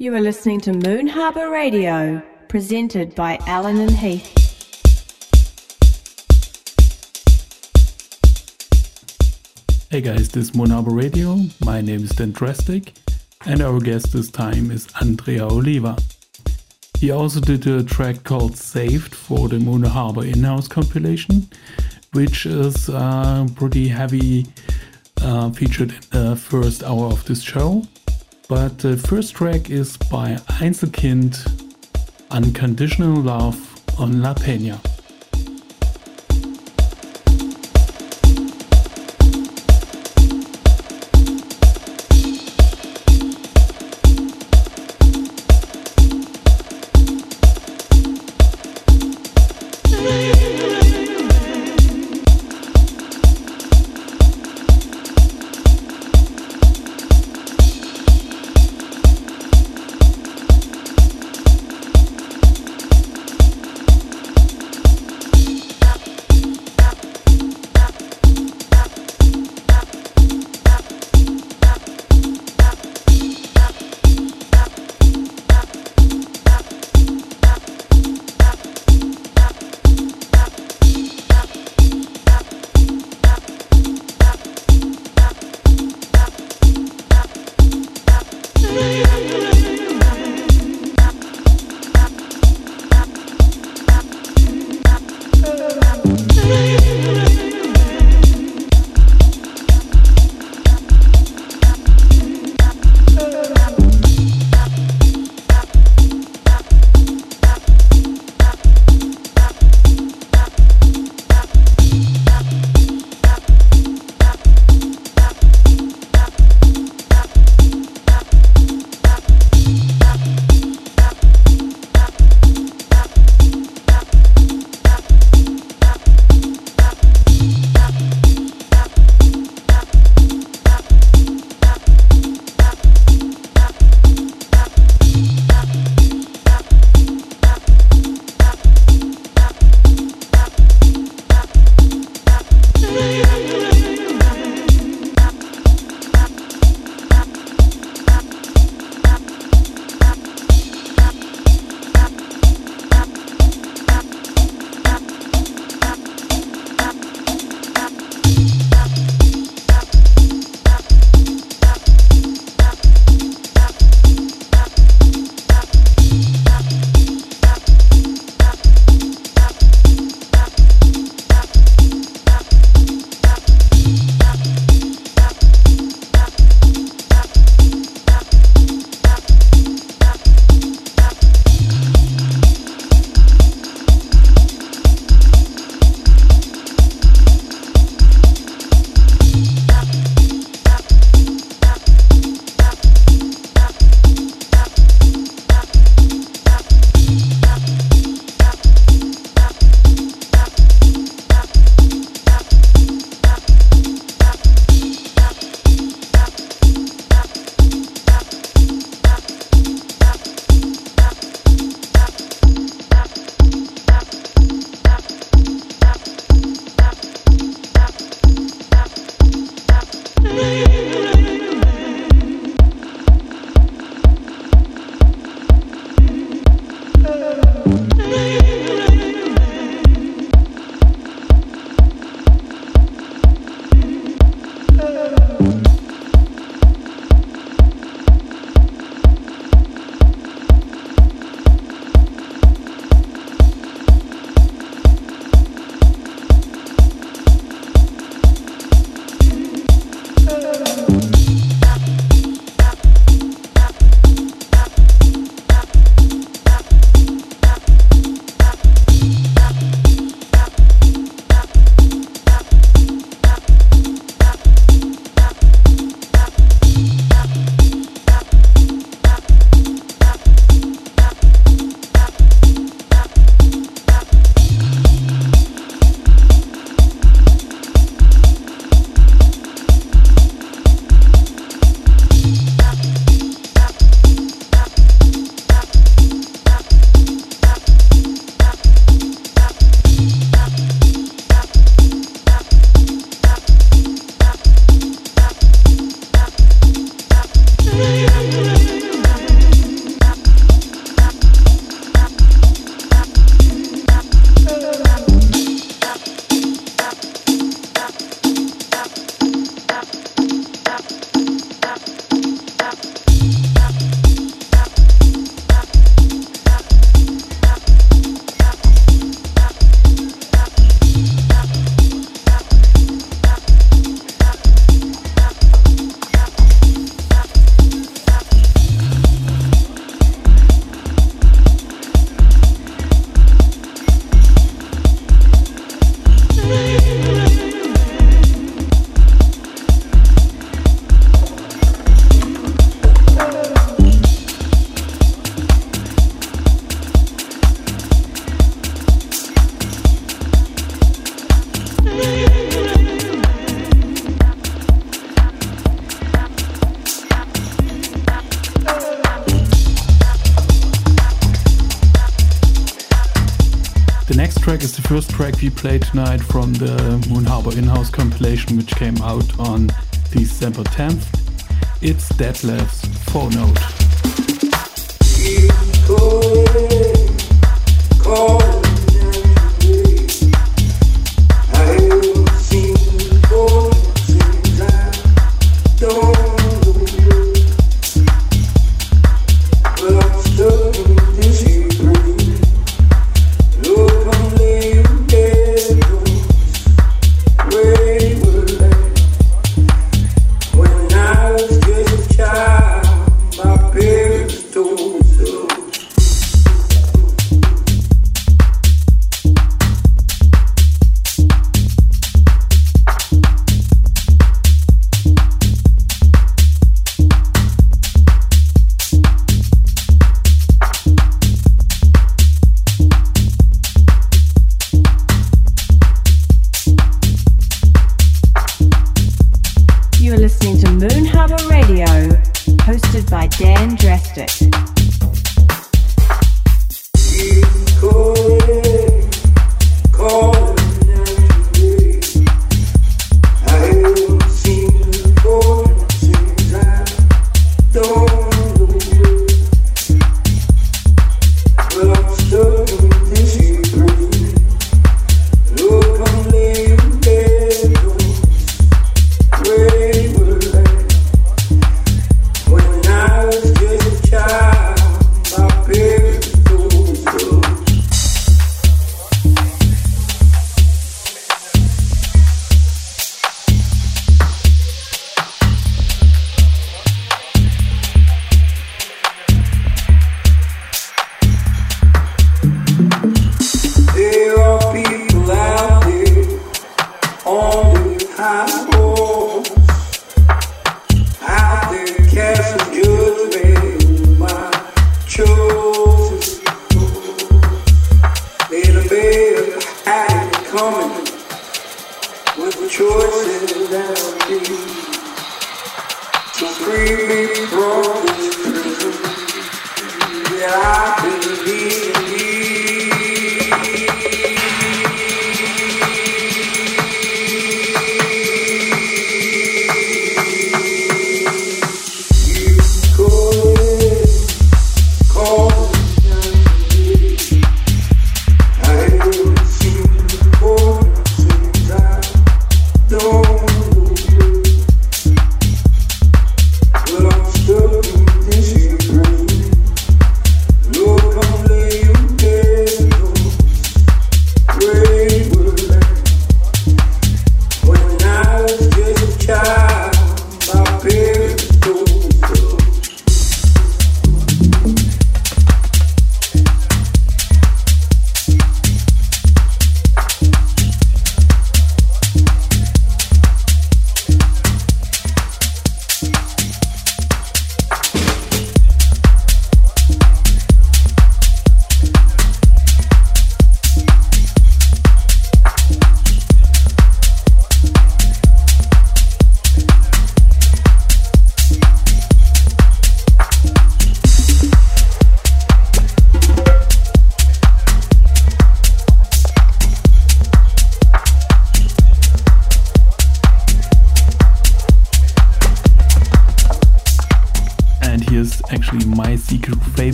You are listening to Moon Harbour Radio, presented by Allen and Heath. Hey guys, this is Moon Harbour Radio. My name is Dan Drastic, and our guest this time is Andrea Oliva. He also did a track called Saved for the Moon Harbour in house compilation, which is uh, pretty heavy, uh, featured in the first hour of this show. But the first track is by Einzelkind Unconditional Love on La Peña. Played tonight from the Moon Harbour in-house compilation which came out on December 10th. It's Detlef's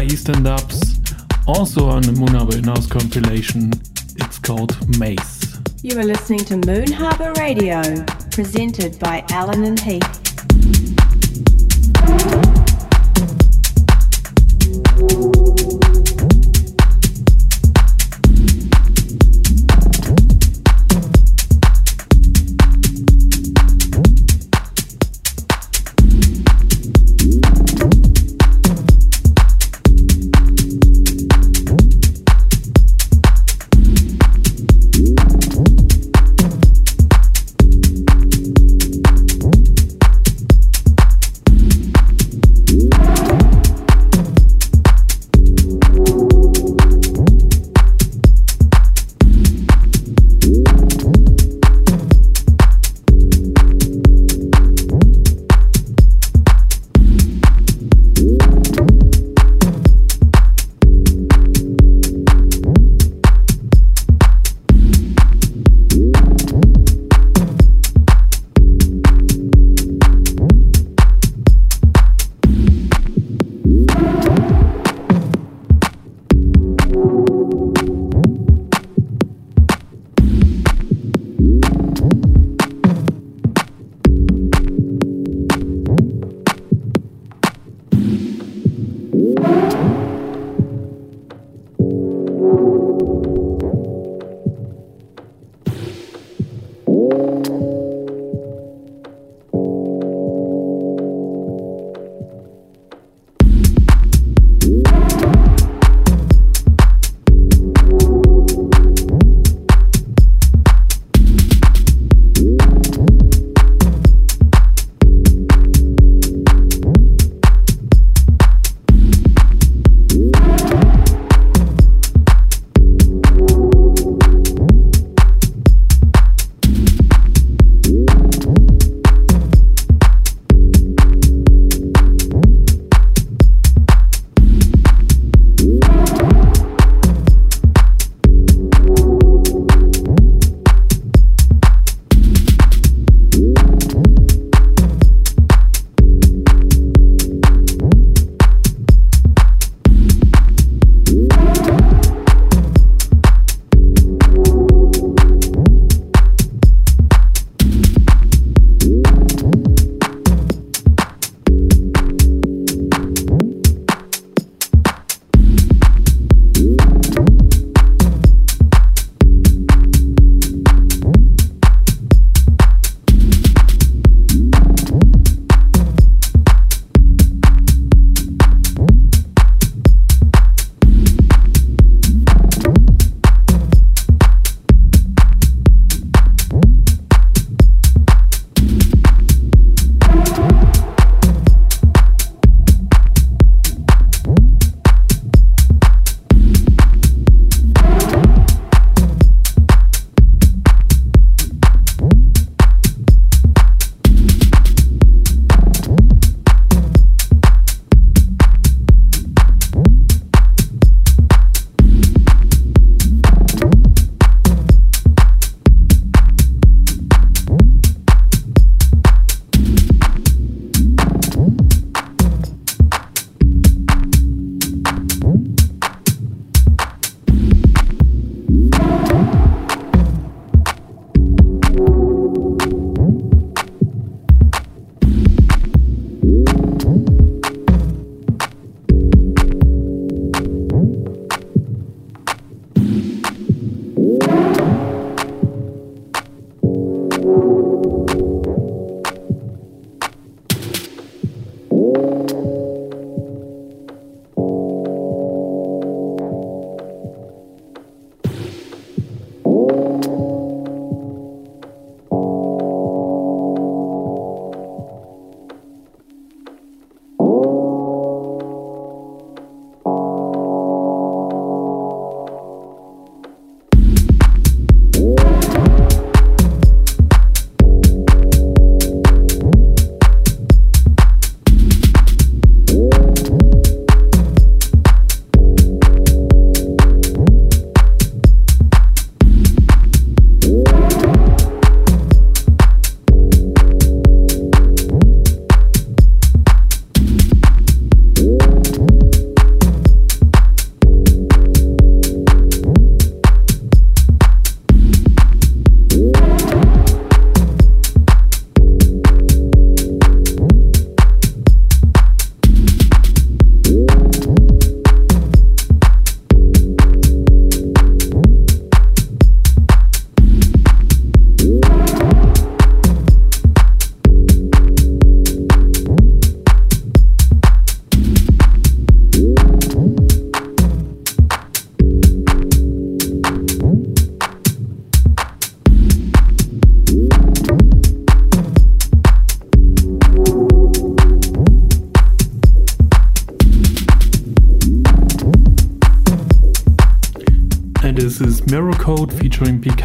by Eastern Dubs, also on the Moon Harbour In-House compilation. It's called Mace. You are listening to Moon Harbour Radio, presented by Allen and Heath.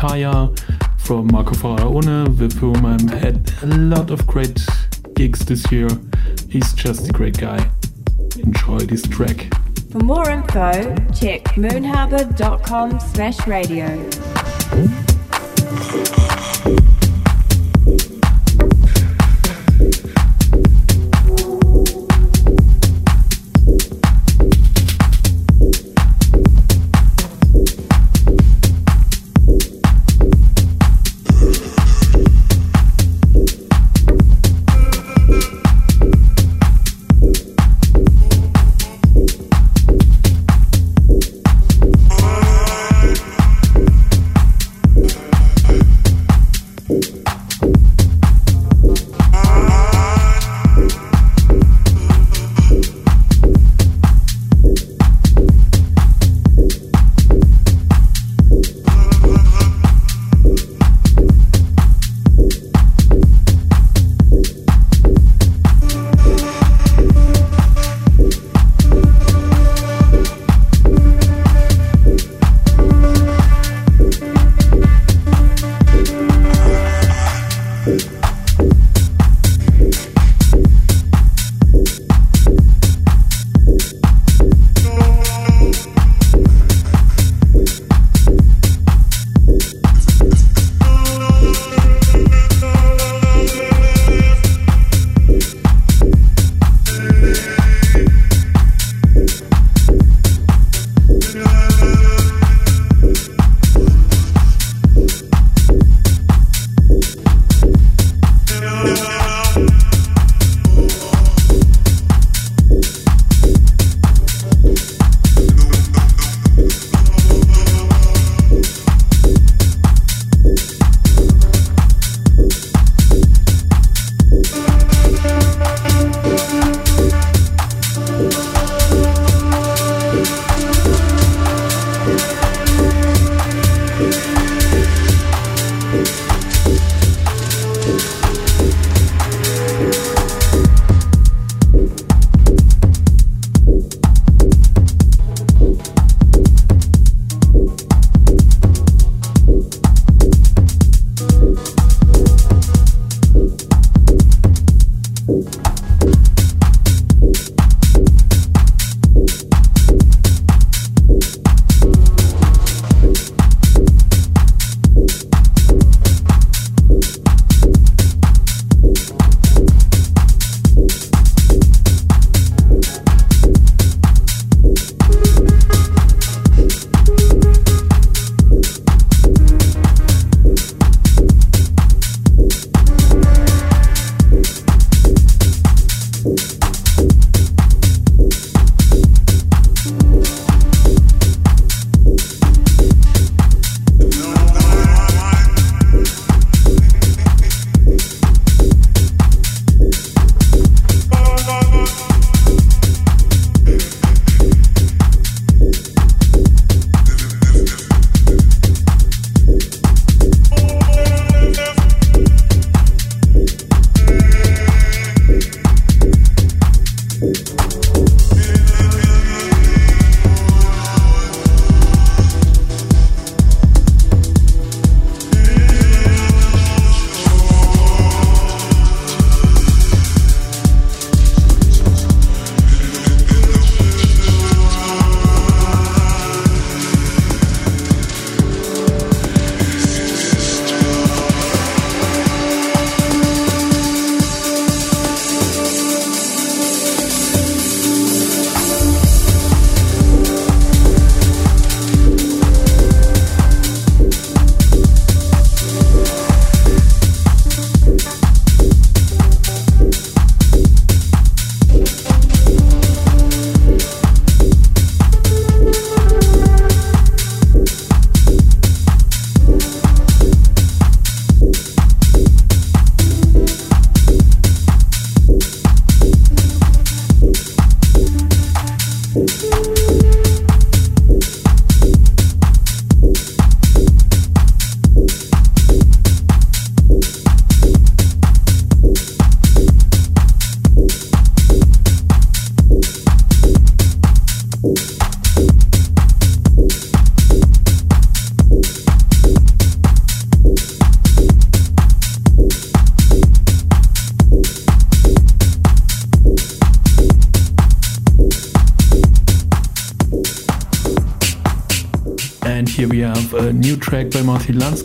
Pikaya from Marco Faraone, with whom I've had a lot of great gigs this year. He's just a great guy. Enjoy this track. For more info, check moonharbour.com slash radio.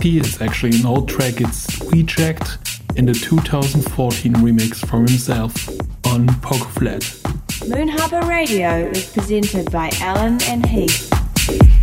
Lansky. It's actually an old track, it's reject in the 2014 remix from himself on Poker Flat. Moon Harbour Radio is presented by Allen and Heath.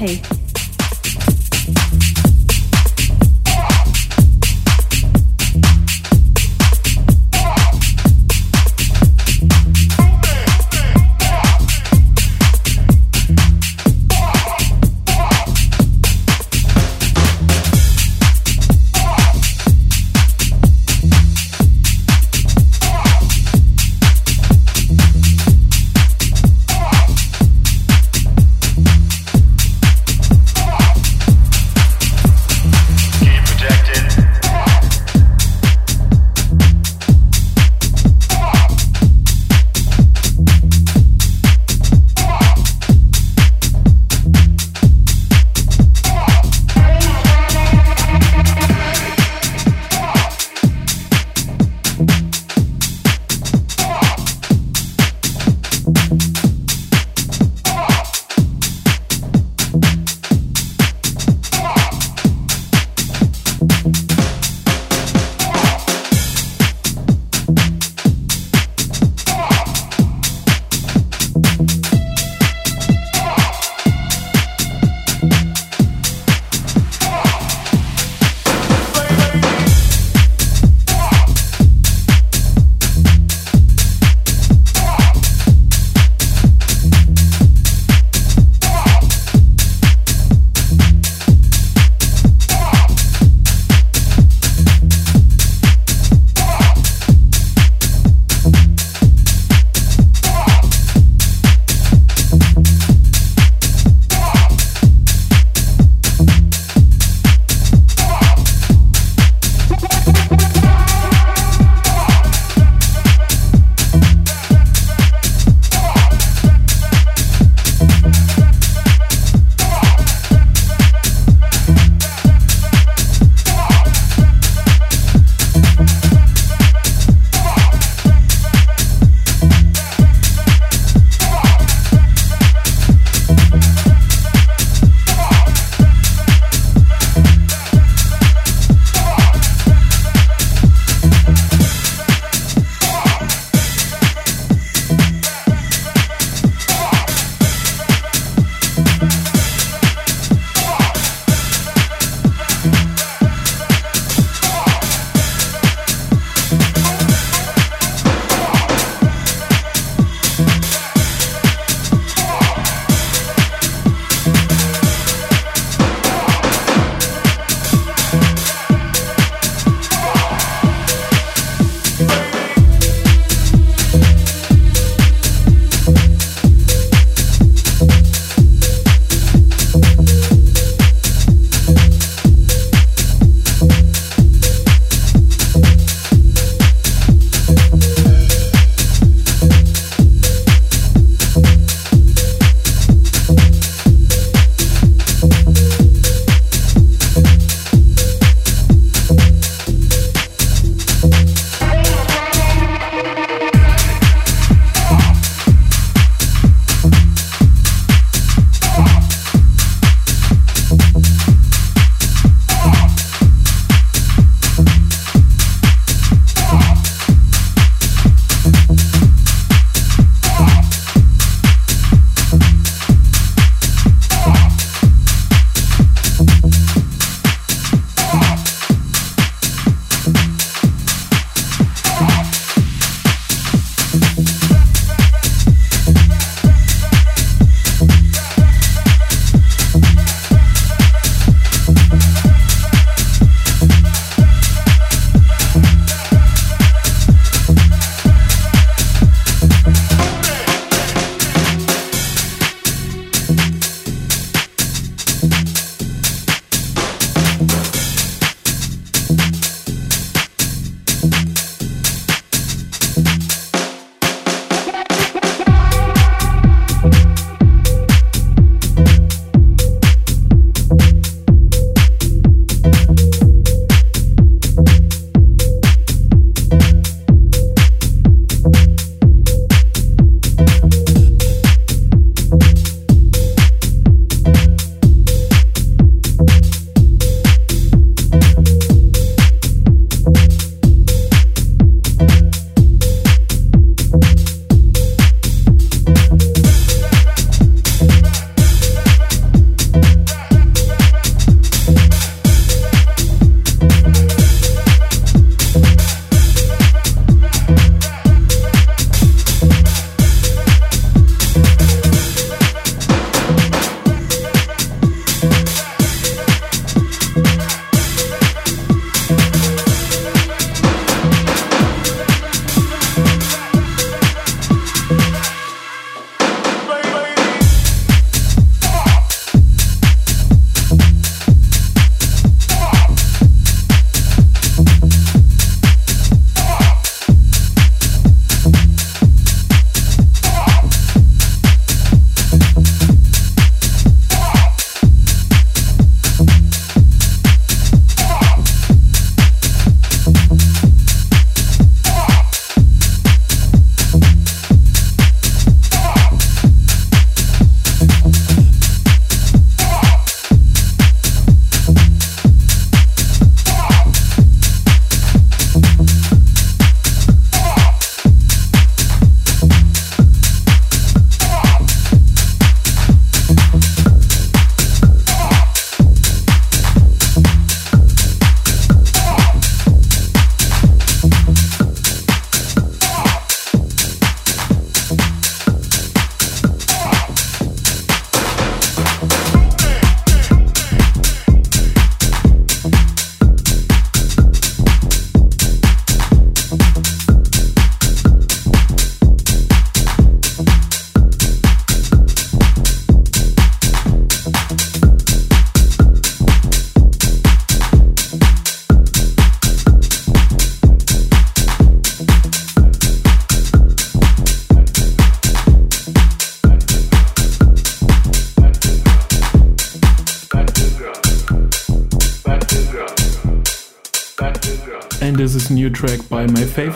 Alan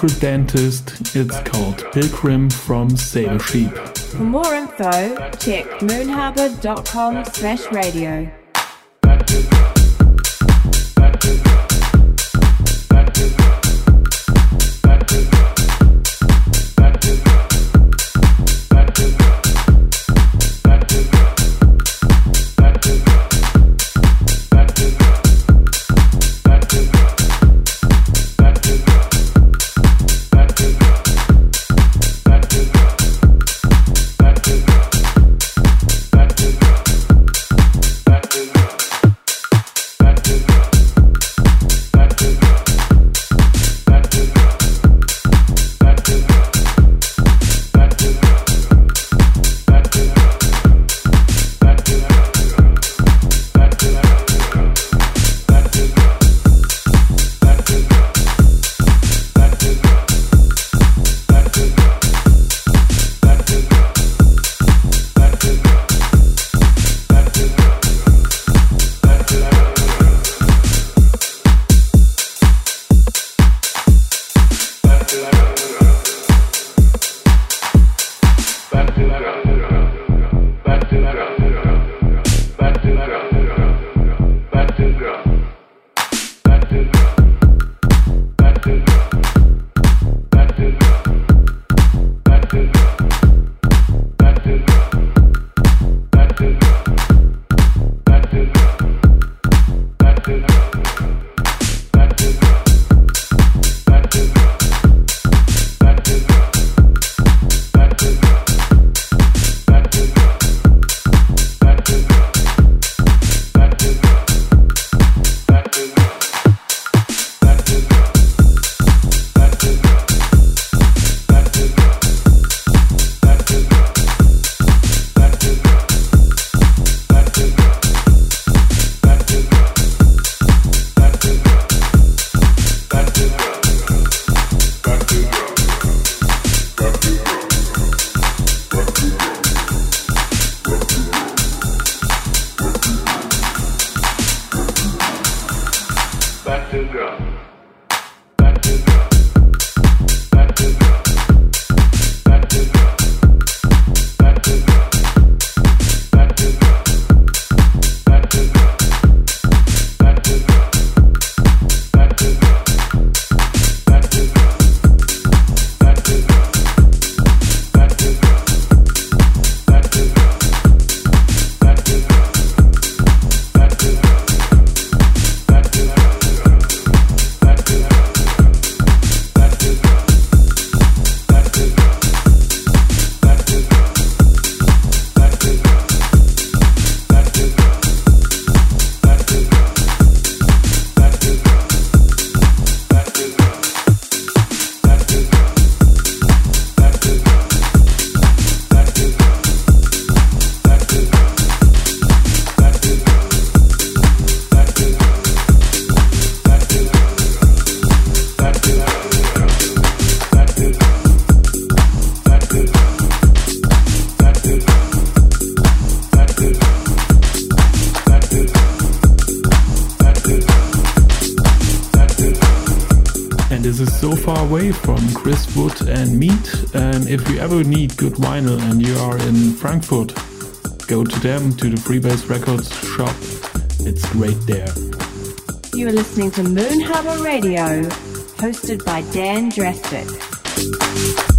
favorite dentist. It's called Pilgrim from Sailor Sheep. For more info, check moonharbour.com slash radio. Good vinyl and you are in Frankfurt, go to them, to the Freebase Records shop. It's great there. You are listening to Moon Harbour Radio, hosted by Dan Drastic.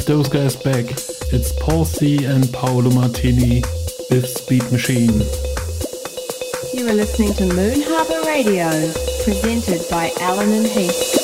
Have those guys back. It's Paul C and Paolo Martini with Speed Machine. You are listening to Moon Harbour Radio, presented by Allen and Heath.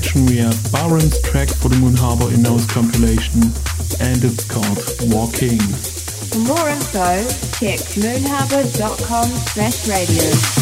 We have Baron's track for the Moon Harbour Inhouse compilation and it's called Walking. For more info, check moonharbour.com slash radio.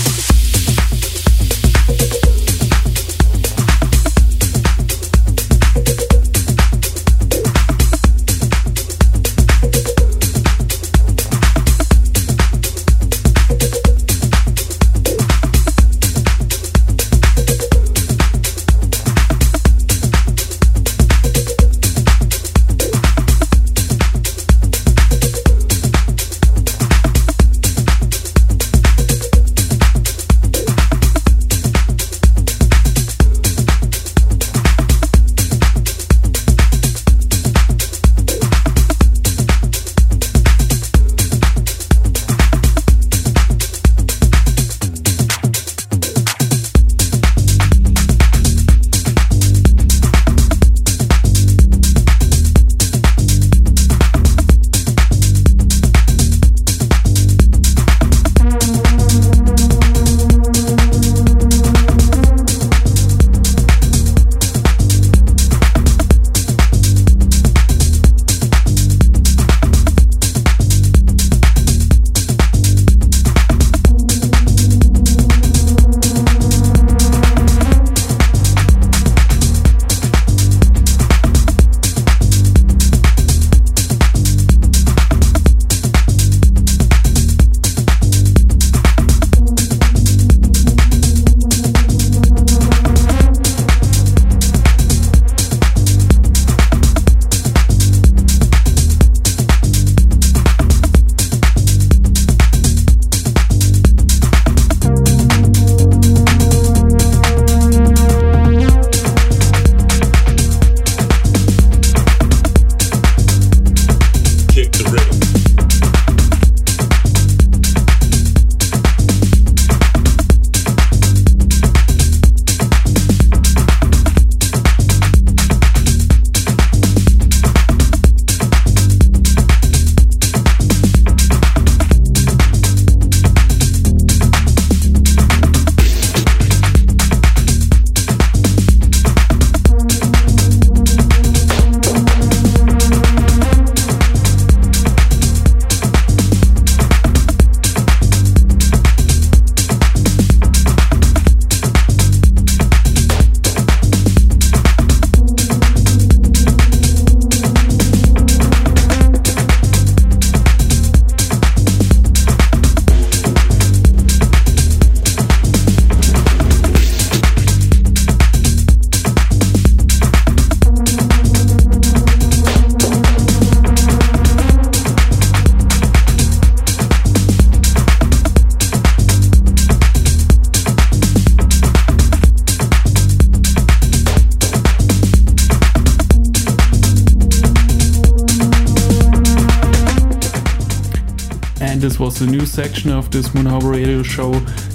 Section of this Moon Harbour Radio show.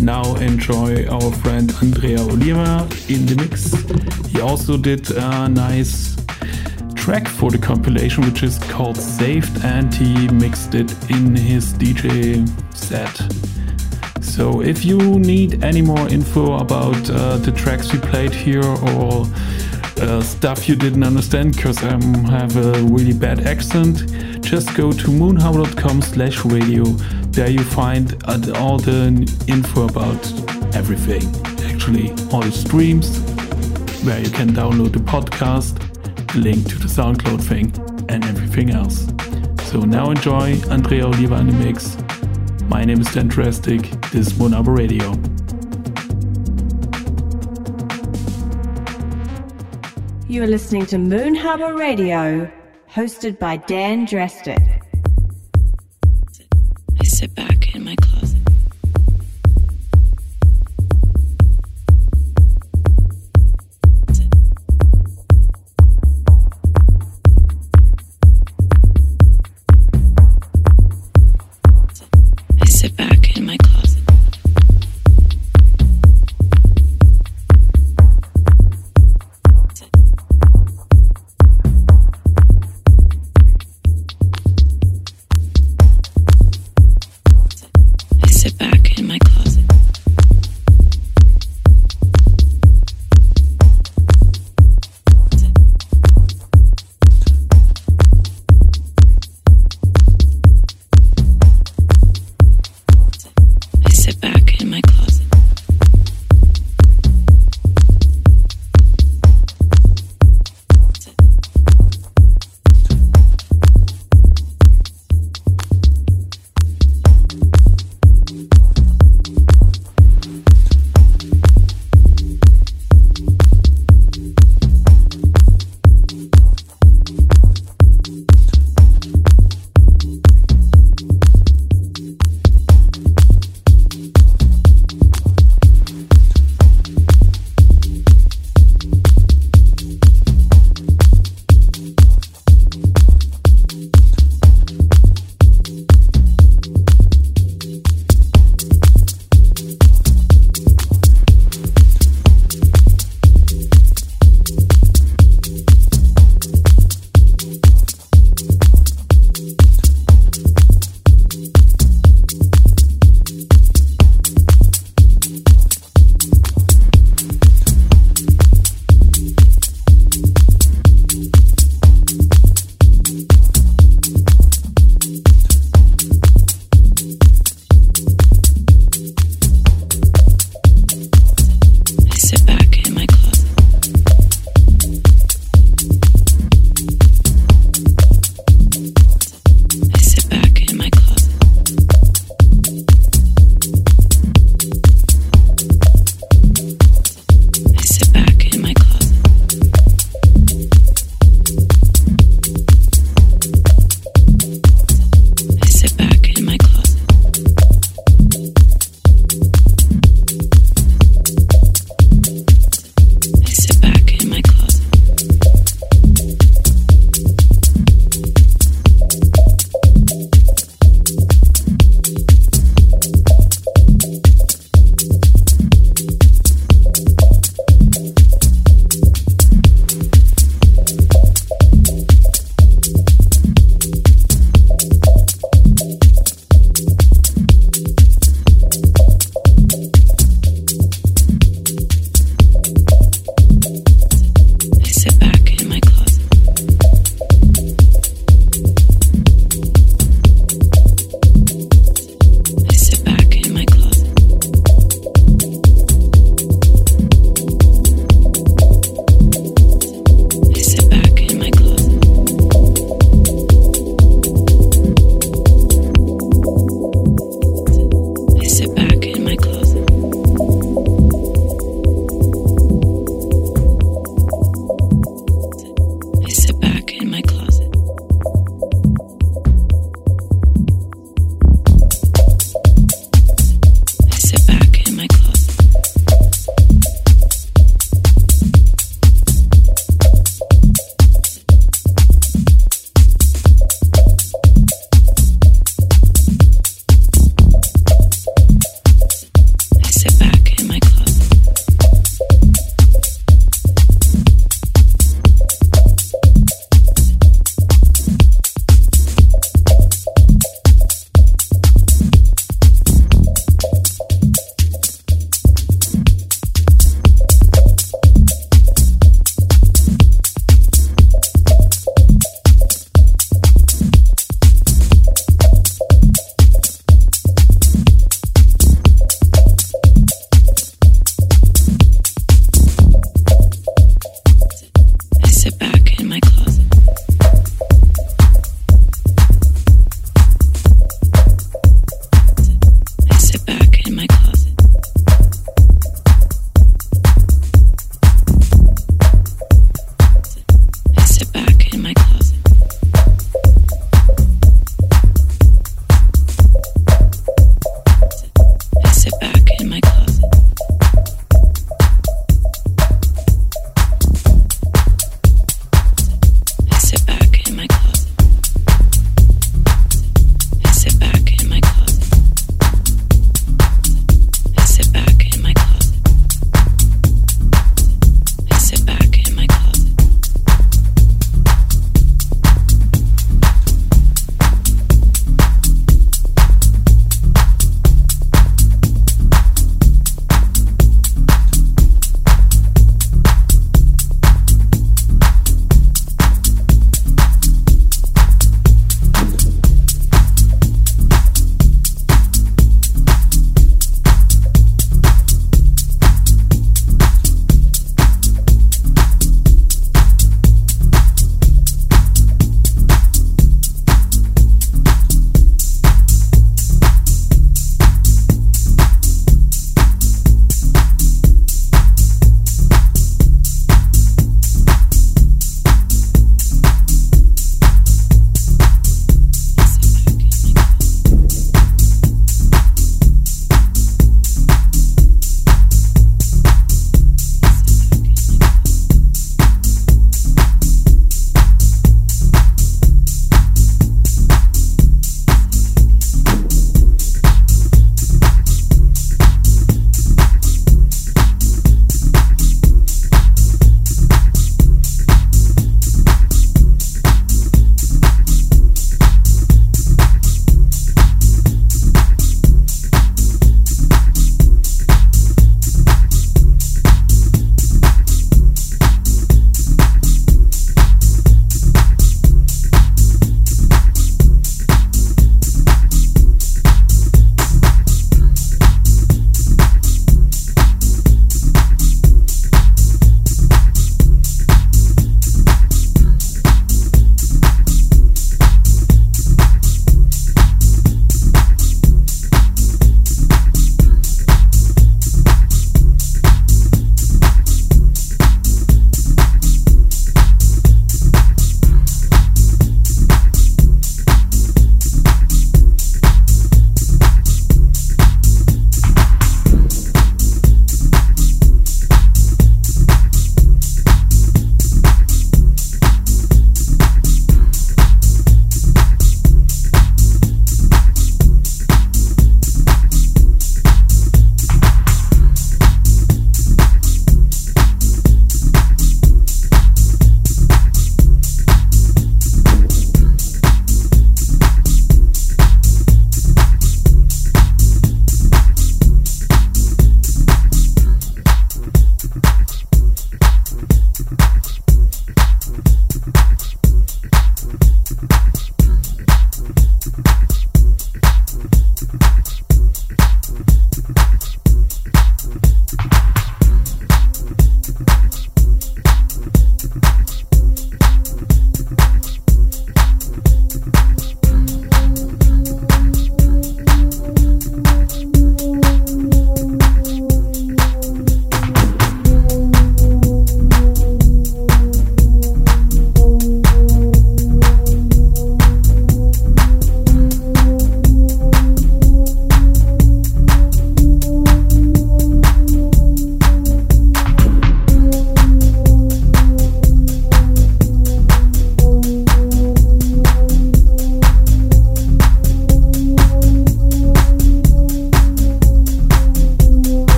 Now enjoy our friend Andrea Oliva in the mix. He also did a nice track for the compilation, which is called Saved, and he mixed it in his DJ set. So if you need any more info about uh, the tracks we played here or uh, stuff you didn't understand because I have a really bad accent, just go to moonharbour.com slash radio. There you find uh, all the info about everything. Actually, all the streams, where you can download the podcast, the link to the SoundCloud thing, and everything else. So now enjoy Andrea Oliva in the mix. My name is Dan Drastic. This is Moon Harbour Radio. You are listening to Moon Harbour Radio, hosted by Dan Drastic.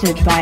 Presented by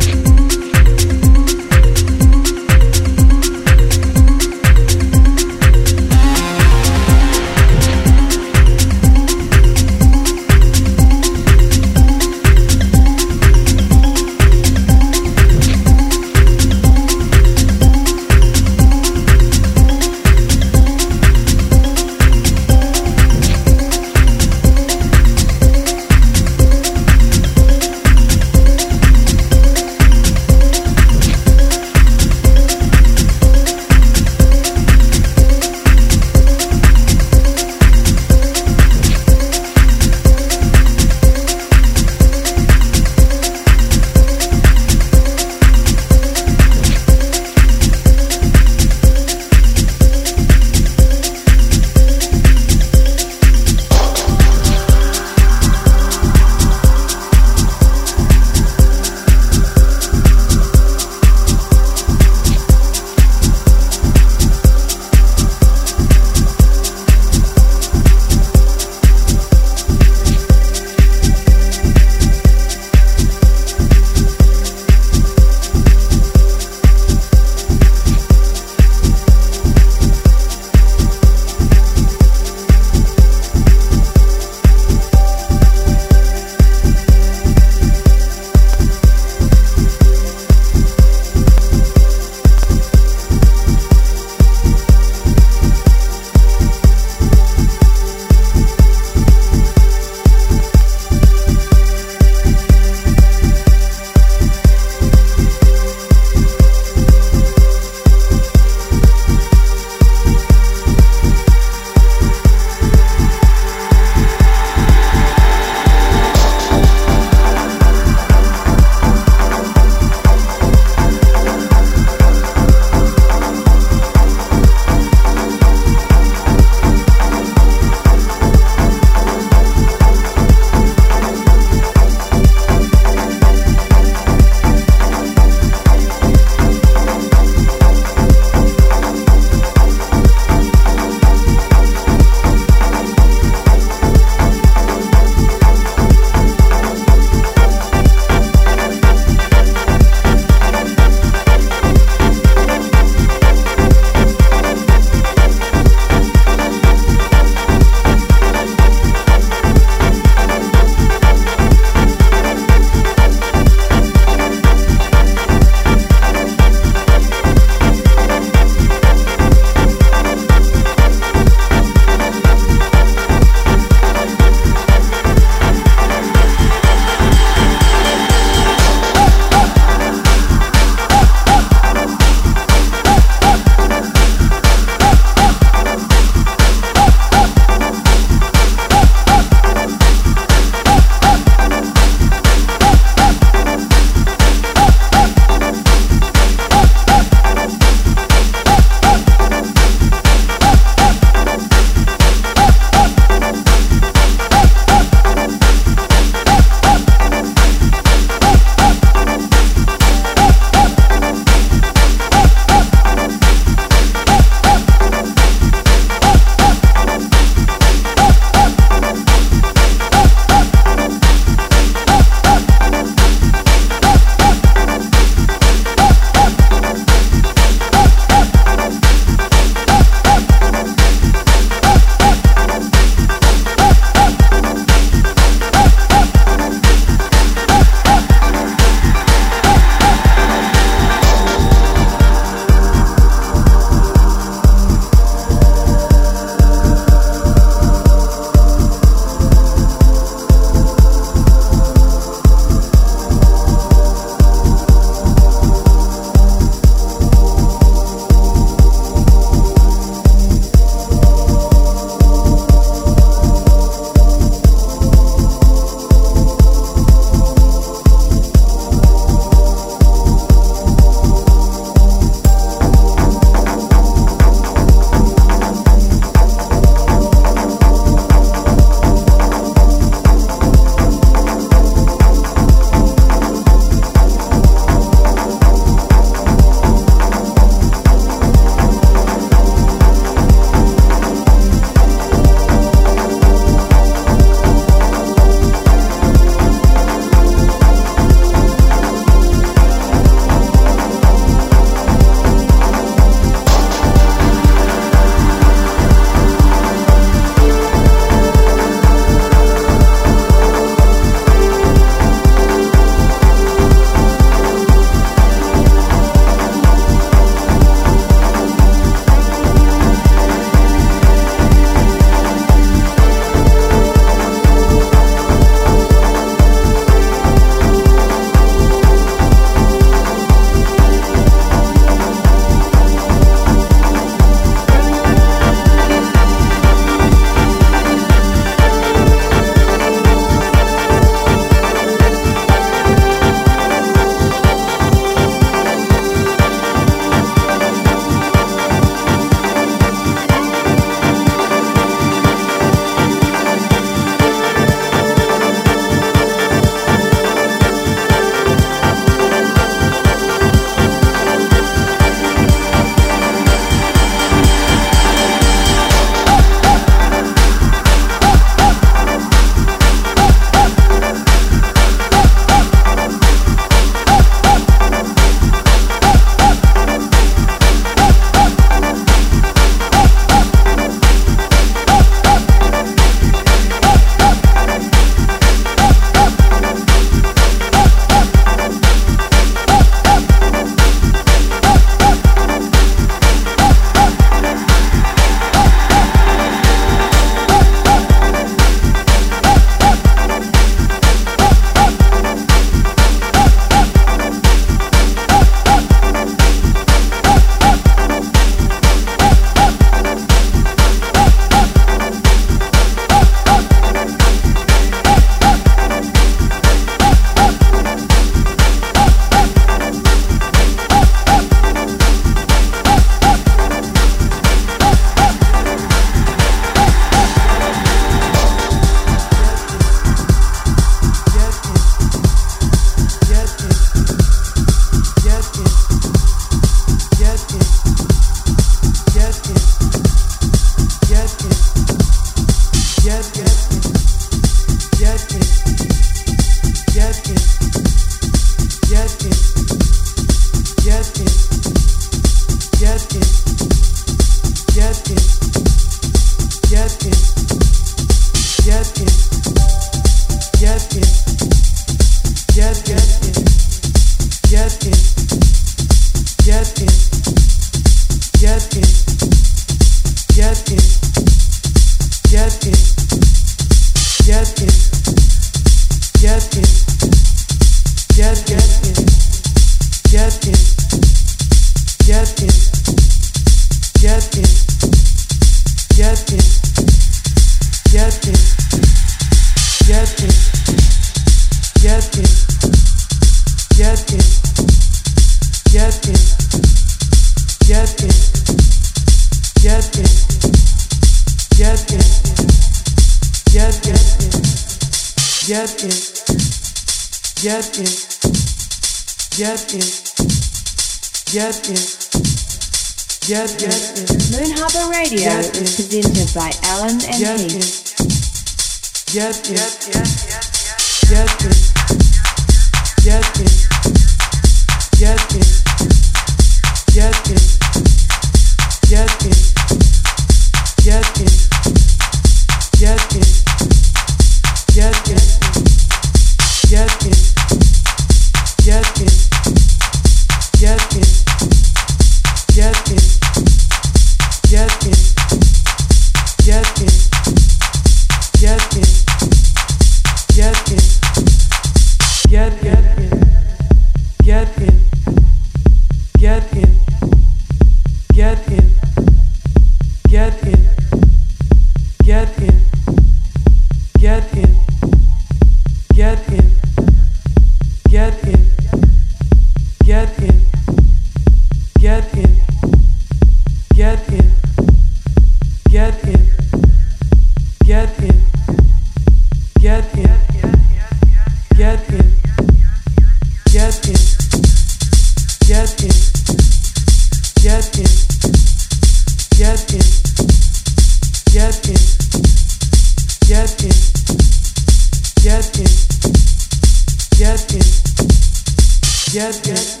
Yes, yes.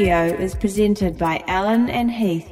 Radio is presented by Allen and Heath.